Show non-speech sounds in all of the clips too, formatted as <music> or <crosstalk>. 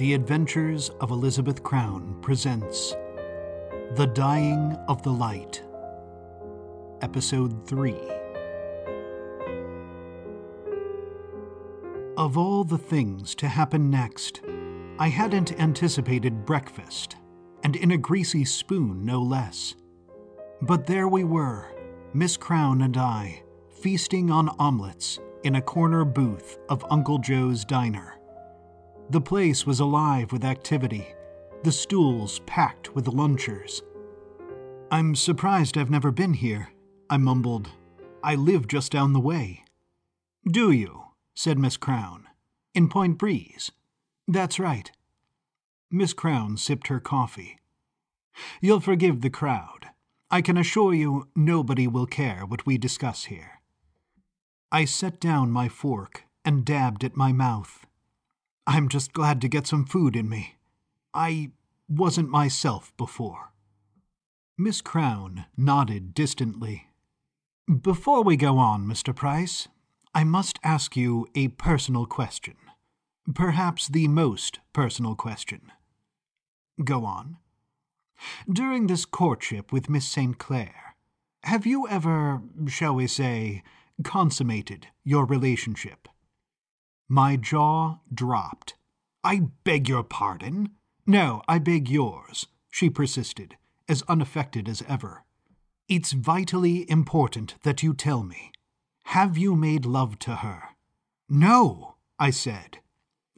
The Adventures of Elizabeth Crown presents The Dying of the Light, Episode 3. Of all the things to happen next, I hadn't anticipated breakfast, and in a greasy spoon no less. But there we were, Miss Crown and I, feasting on omelets in a corner booth of Uncle Joe's diner. The place was alive with activity, the stools packed with lunchers. I'm surprised I've never been here, I mumbled. I live just down the way. Do you? said Miss Crown. In Point Breeze? That's right. Miss Crown sipped her coffee. You'll forgive the crowd. I can assure you nobody will care what we discuss here. I set down my fork and dabbed at my mouth. I'm just glad to get some food in me. I wasn't myself before. Miss Crown nodded distantly. Before we go on, Mr. Price, I must ask you a personal question. Perhaps the most personal question. Go on. During this courtship with Miss St. Clair, have you ever, shall we say, consummated your relationship? My jaw dropped. I beg your pardon? No, I beg yours, she persisted, as unaffected as ever. It's vitally important that you tell me. Have you made love to her? No, I said.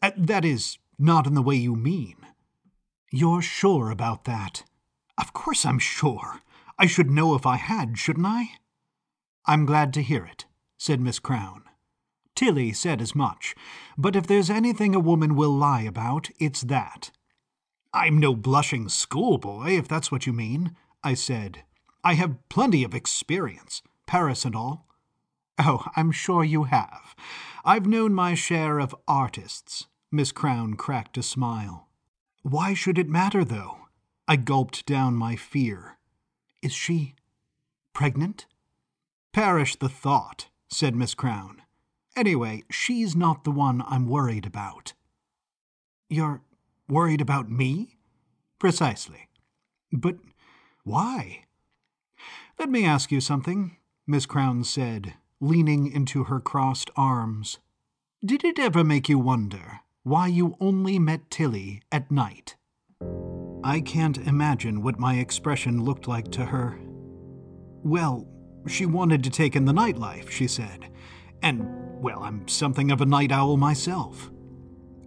Uh, that is, not in the way you mean. You're sure about that? Of course I'm sure. I should know if I had, shouldn't I? I'm glad to hear it, said Miss Crown. Tilly said as much, but if there's anything a woman will lie about, it's that. I'm no blushing schoolboy, if that's what you mean, I said. I have plenty of experience, Paris and all. Oh, I'm sure you have. I've known my share of artists. Miss Crown cracked a smile. Why should it matter, though? I gulped down my fear. Is she pregnant? Perish the thought, said Miss Crown. Anyway, she's not the one I'm worried about. You're worried about me? Precisely. But why? Let me ask you something, Miss Crown said, leaning into her crossed arms. Did it ever make you wonder why you only met Tilly at night? I can't imagine what my expression looked like to her. Well, she wanted to take in the nightlife, she said, and, well, I'm something of a night owl myself.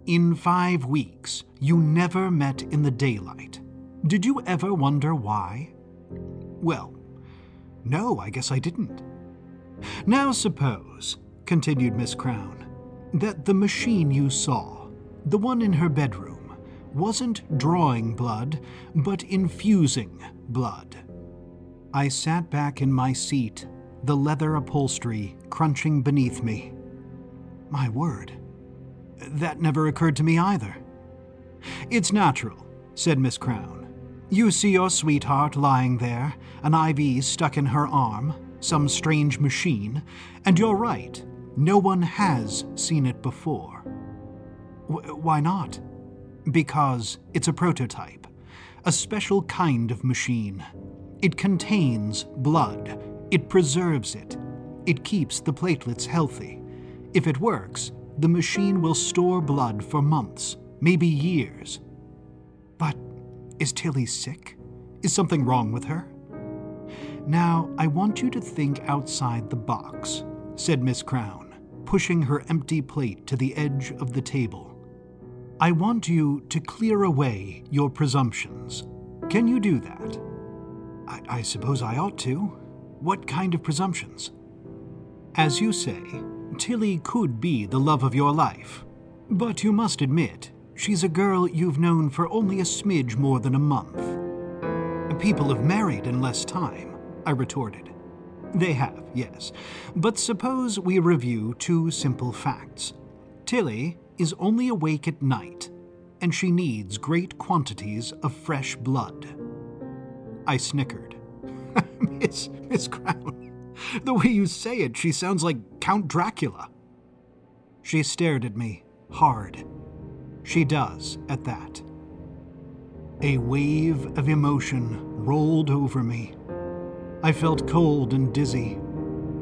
In five weeks, you never met in the daylight. Did you ever wonder why? Well, no, I guess I didn't. Now suppose, continued Miss Crown, that the machine you saw, the one in her bedroom, wasn't drawing blood, but infusing blood. I sat back in my seat the leather upholstery crunching beneath me. My word, that never occurred to me either. It's natural, said Miss Crown. You see your sweetheart lying there, an IV stuck in her arm, some strange machine, and you're right, no one has seen it before. W- why not? Because it's a prototype, a special kind of machine. It contains blood it preserves it. It keeps the platelets healthy. If it works, the machine will store blood for months, maybe years. But is Tilly sick? Is something wrong with her? Now, I want you to think outside the box, said Miss Crown, pushing her empty plate to the edge of the table. I want you to clear away your presumptions. Can you do that? I, I suppose I ought to. What kind of presumptions? As you say, Tilly could be the love of your life. But you must admit, she's a girl you've known for only a smidge more than a month. People have married in less time, I retorted. They have, yes. But suppose we review two simple facts. Tilly is only awake at night, and she needs great quantities of fresh blood. I snickered. <laughs> Miss, Miss Crown, the way you say it, she sounds like Count Dracula. She stared at me, hard. She does, at that. A wave of emotion rolled over me. I felt cold and dizzy.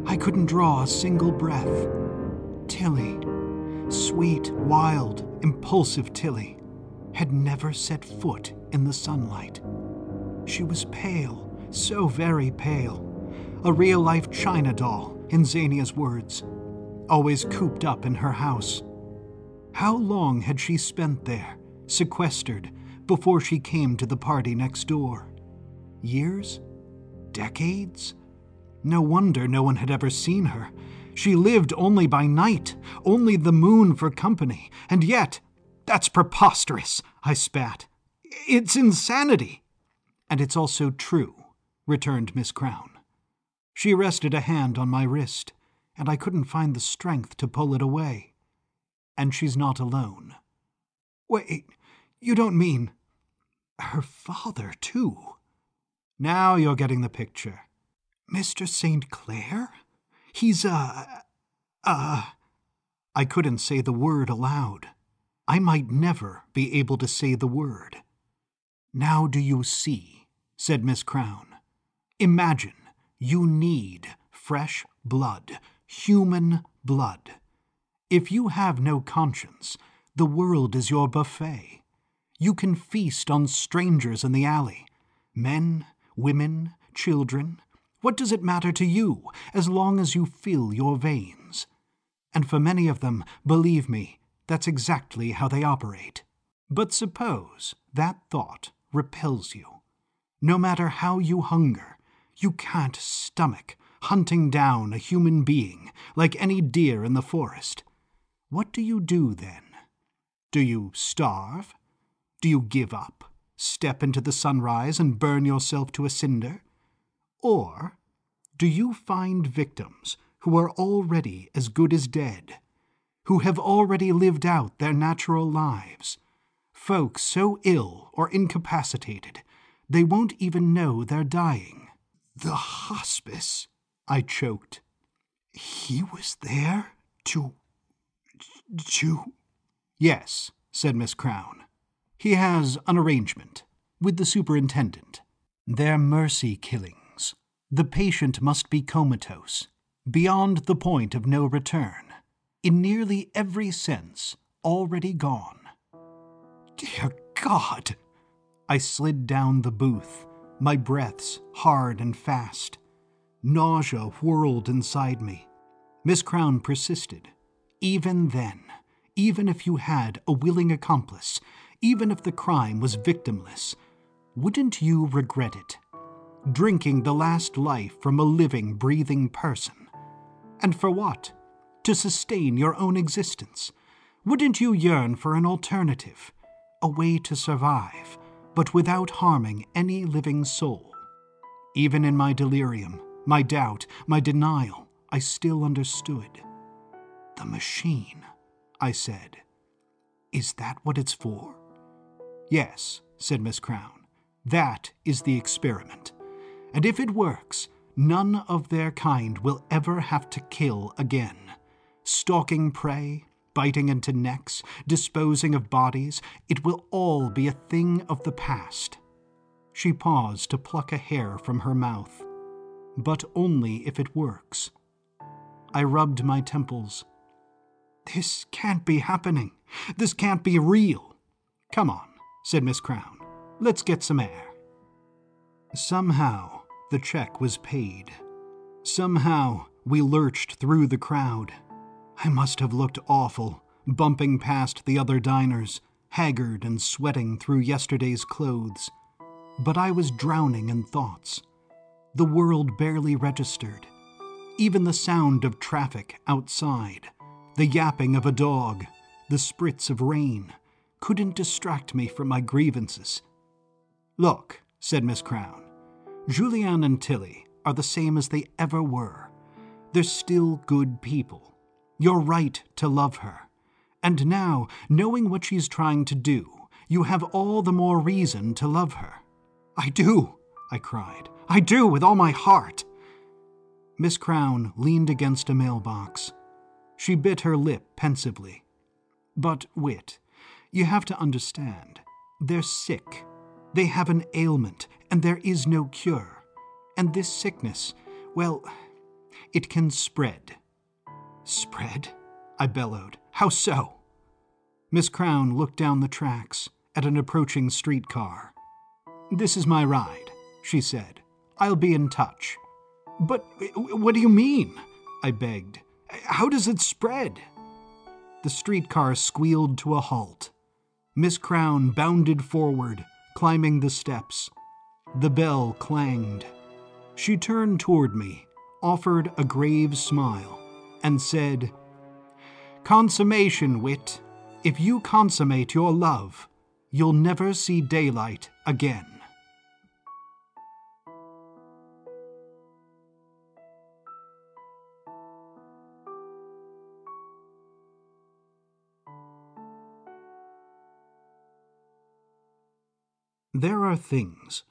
I couldn't draw a single breath. Tilly, sweet, wild, impulsive Tilly, had never set foot in the sunlight. She was pale, so very pale, a real life China doll, in Xania's words, always cooped up in her house. How long had she spent there, sequestered, before she came to the party next door? Years? Decades? No wonder no one had ever seen her. She lived only by night, only the moon for company, and yet, that's preposterous, I spat. It's insanity. And it's also true, returned Miss Crown. She rested a hand on my wrist, and I couldn't find the strength to pull it away. And she's not alone. Wait, you don't mean. Her father, too. Now you're getting the picture. Mr. St. Clair? He's a. a. I couldn't say the word aloud. I might never be able to say the word. Now do you see, said Miss Crown. Imagine you need fresh blood, human blood. If you have no conscience, the world is your buffet. You can feast on strangers in the alley men, women, children. What does it matter to you, as long as you fill your veins? And for many of them, believe me, that's exactly how they operate. But suppose that thought repels you. No matter how you hunger, you can't stomach hunting down a human being like any deer in the forest. What do you do then? Do you starve? Do you give up, step into the sunrise, and burn yourself to a cinder? Or do you find victims who are already as good as dead, who have already lived out their natural lives, folks so ill or incapacitated they won't even know they're dying? The hospice, I choked. He was there to. to. Yes, said Miss Crown. He has an arrangement with the superintendent. They're mercy killings. The patient must be comatose, beyond the point of no return, in nearly every sense already gone. Dear God! I slid down the booth, my breaths hard and fast. Nausea whirled inside me. Miss Crown persisted. Even then, even if you had a willing accomplice, even if the crime was victimless, wouldn't you regret it? Drinking the last life from a living, breathing person. And for what? To sustain your own existence. Wouldn't you yearn for an alternative? A way to survive, but without harming any living soul? Even in my delirium, my doubt, my denial, I still understood. The machine, I said. Is that what it's for? Yes, said Miss Crown. That is the experiment. And if it works, none of their kind will ever have to kill again. Stalking prey, biting into necks, disposing of bodies, it will all be a thing of the past. She paused to pluck a hair from her mouth. But only if it works. I rubbed my temples. This can't be happening. This can't be real. Come on, said Miss Crown. Let's get some air. Somehow, the check was paid. Somehow, we lurched through the crowd. I must have looked awful, bumping past the other diners, haggard and sweating through yesterday's clothes. But I was drowning in thoughts. The world barely registered. Even the sound of traffic outside, the yapping of a dog, the spritz of rain, couldn't distract me from my grievances. Look, said Miss Crown, Julien and Tilly are the same as they ever were. They're still good people. You're right to love her. And now, knowing what she's trying to do, you have all the more reason to love her. I do, I cried. I do with all my heart. Miss Crown leaned against a mailbox. She bit her lip pensively. But, Whit, You have to understand, they're sick. They have an ailment, and there is no cure. And this sickness, well, it can spread. Spread? I bellowed. How so? Miss Crown looked down the tracks at an approaching streetcar. This is my ride, she said. I'll be in touch. But what do you mean? I begged. How does it spread? The streetcar squealed to a halt. Miss Crown bounded forward, climbing the steps. The bell clanged. She turned toward me, offered a grave smile, and said, Consummation, Whit. If you consummate your love, you'll never see daylight again. There are things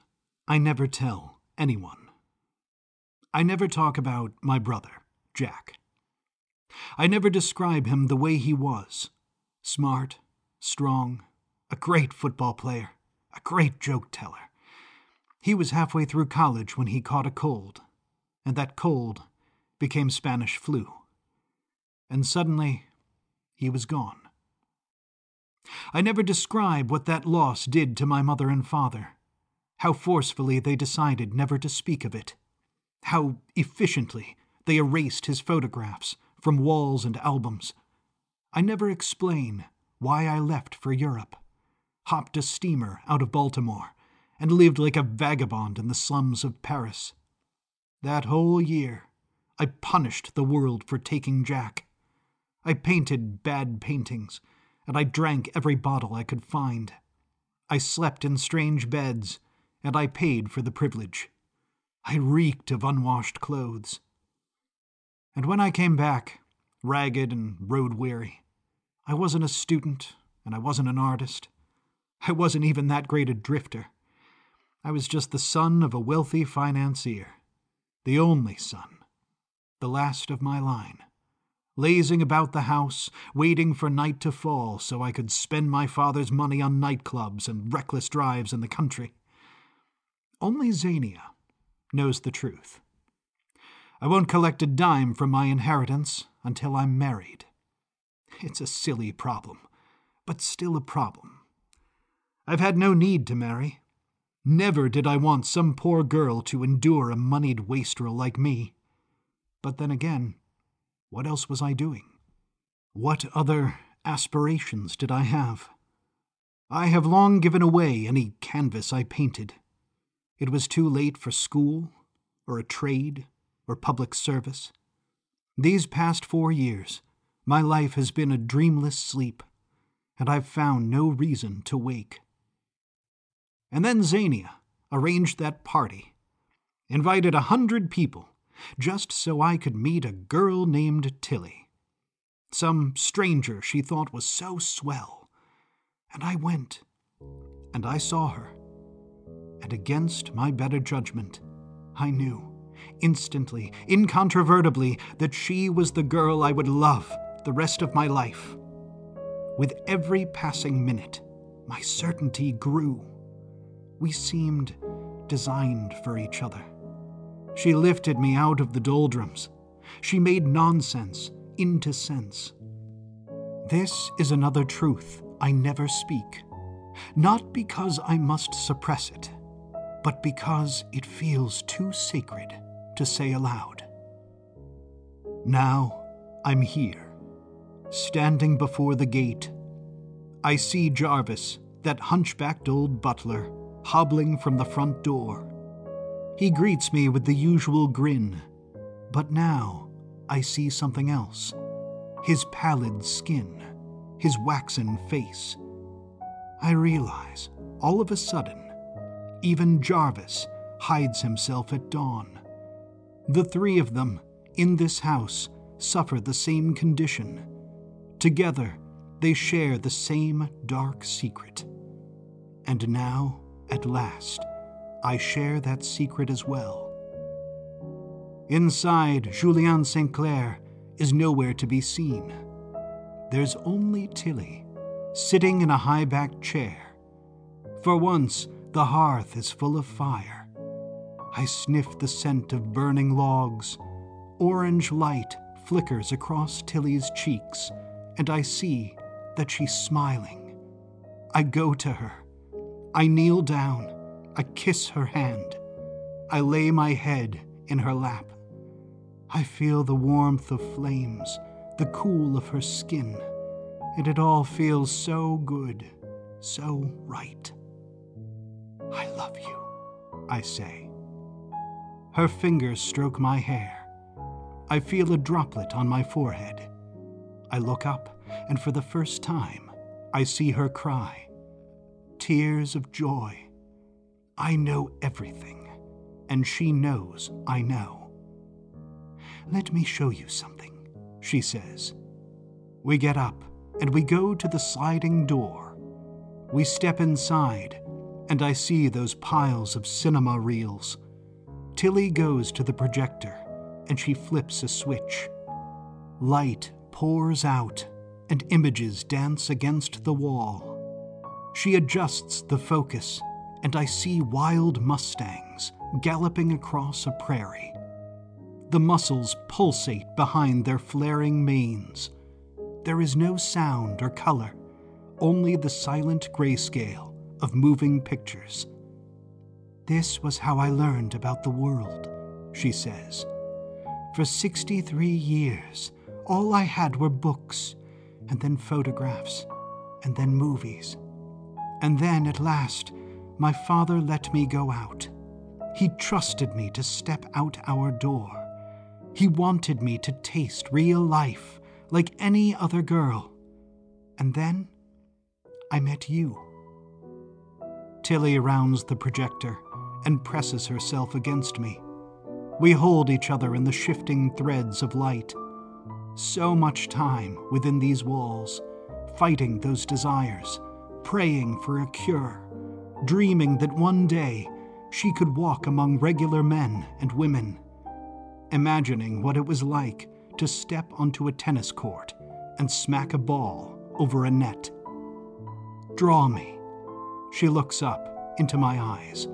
I never tell anyone. I never talk about my brother, Jack. I never describe him the way he was smart, strong, a great football player, a great joke teller. He was halfway through college when he caught a cold, and that cold became Spanish flu. And suddenly, he was gone. I never describe what that loss did to my mother and father, how forcefully they decided never to speak of it, how efficiently they erased his photographs from walls and albums. I never explain why I left for Europe, hopped a steamer out of Baltimore, and lived like a vagabond in the slums of Paris. That whole year, I punished the world for taking Jack. I painted bad paintings and I drank every bottle I could find. I slept in strange beds, and I paid for the privilege. I reeked of unwashed clothes. And when I came back, ragged and road weary, I wasn't a student, and I wasn't an artist. I wasn't even that great a drifter. I was just the son of a wealthy financier, the only son, the last of my line lazing about the house, waiting for night to fall so I could spend my father's money on nightclubs and reckless drives in the country. Only Xenia knows the truth. I won't collect a dime from my inheritance until I'm married. It's a silly problem, but still a problem. I've had no need to marry. Never did I want some poor girl to endure a moneyed wastrel like me. But then again, what else was I doing? What other aspirations did I have? I have long given away any canvas I painted. It was too late for school, or a trade, or public service. These past four years, my life has been a dreamless sleep, and I've found no reason to wake. And then Xenia arranged that party, invited a hundred people, just so I could meet a girl named Tilly. Some stranger she thought was so swell. And I went, and I saw her. And against my better judgment, I knew, instantly, incontrovertibly, that she was the girl I would love the rest of my life. With every passing minute, my certainty grew. We seemed designed for each other. She lifted me out of the doldrums. She made nonsense into sense. This is another truth I never speak, not because I must suppress it, but because it feels too sacred to say aloud. Now I'm here, standing before the gate. I see Jarvis, that hunchbacked old butler, hobbling from the front door. He greets me with the usual grin, but now I see something else his pallid skin, his waxen face. I realize, all of a sudden, even Jarvis hides himself at dawn. The three of them, in this house, suffer the same condition. Together, they share the same dark secret. And now, at last, I share that secret as well. Inside, Julien St. Clair is nowhere to be seen. There's only Tilly, sitting in a high backed chair. For once, the hearth is full of fire. I sniff the scent of burning logs. Orange light flickers across Tilly's cheeks, and I see that she's smiling. I go to her. I kneel down. I kiss her hand. I lay my head in her lap. I feel the warmth of flames, the cool of her skin, and it all feels so good, so right. I love you, I say. Her fingers stroke my hair. I feel a droplet on my forehead. I look up, and for the first time, I see her cry. Tears of joy. I know everything, and she knows I know. Let me show you something, she says. We get up and we go to the sliding door. We step inside, and I see those piles of cinema reels. Tilly goes to the projector and she flips a switch. Light pours out and images dance against the wall. She adjusts the focus, and I see wild mustangs galloping across a prairie. The muscles pulsate behind their flaring manes. There is no sound or color, only the silent grayscale of moving pictures. This was how I learned about the world, she says. For 63 years, all I had were books, and then photographs, and then movies. And then, at last, my father let me go out. He trusted me to step out our door. He wanted me to taste real life like any other girl. And then I met you. Tilly rounds the projector and presses herself against me. We hold each other in the shifting threads of light. So much time within these walls, fighting those desires, praying for a cure, dreaming that one day she could walk among regular men and women imagining what it was like to step onto a tennis court and smack a ball over a net. Draw me. She looks up into my eyes.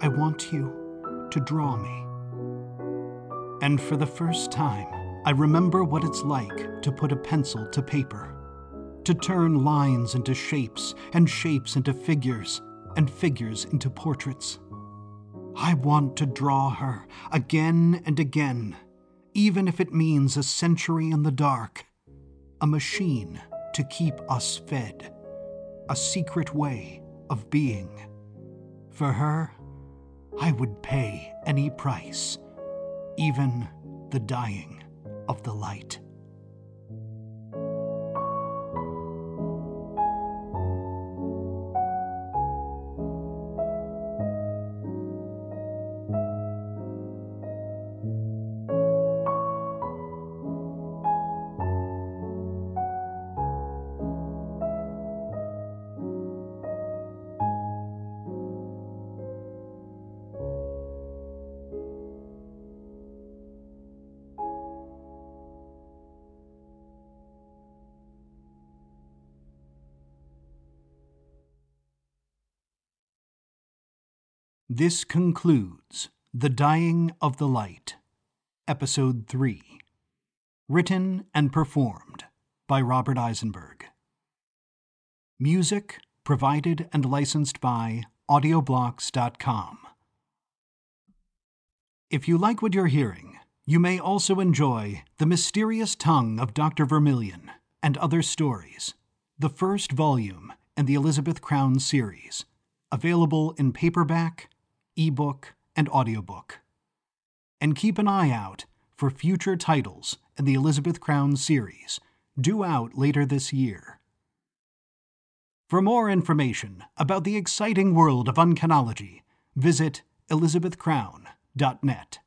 I want you to draw me. And for the first time, I remember what it's like to put a pencil to paper, to turn lines into shapes, and shapes into figures, and figures into portraits. I want to draw her again and again, even if it means a century in the dark. A machine to keep us fed, a secret way of being. For her, I would pay any price, even the dying of the light. This concludes The Dying of the Light, Episode 3. Written and performed by Robert Eisenberg. Music provided and licensed by Audioblocks.com. If you like what you're hearing, you may also enjoy The Mysterious Tongue of Dr. Vermilion and Other Stories, the first volume in the Elizabeth Crown series, available in paperback ebook, and audiobook. And keep an eye out for future titles in the Elizabeth Crown series, due out later this year. For more information about the exciting world of uncanology, visit elizabethcrown.net.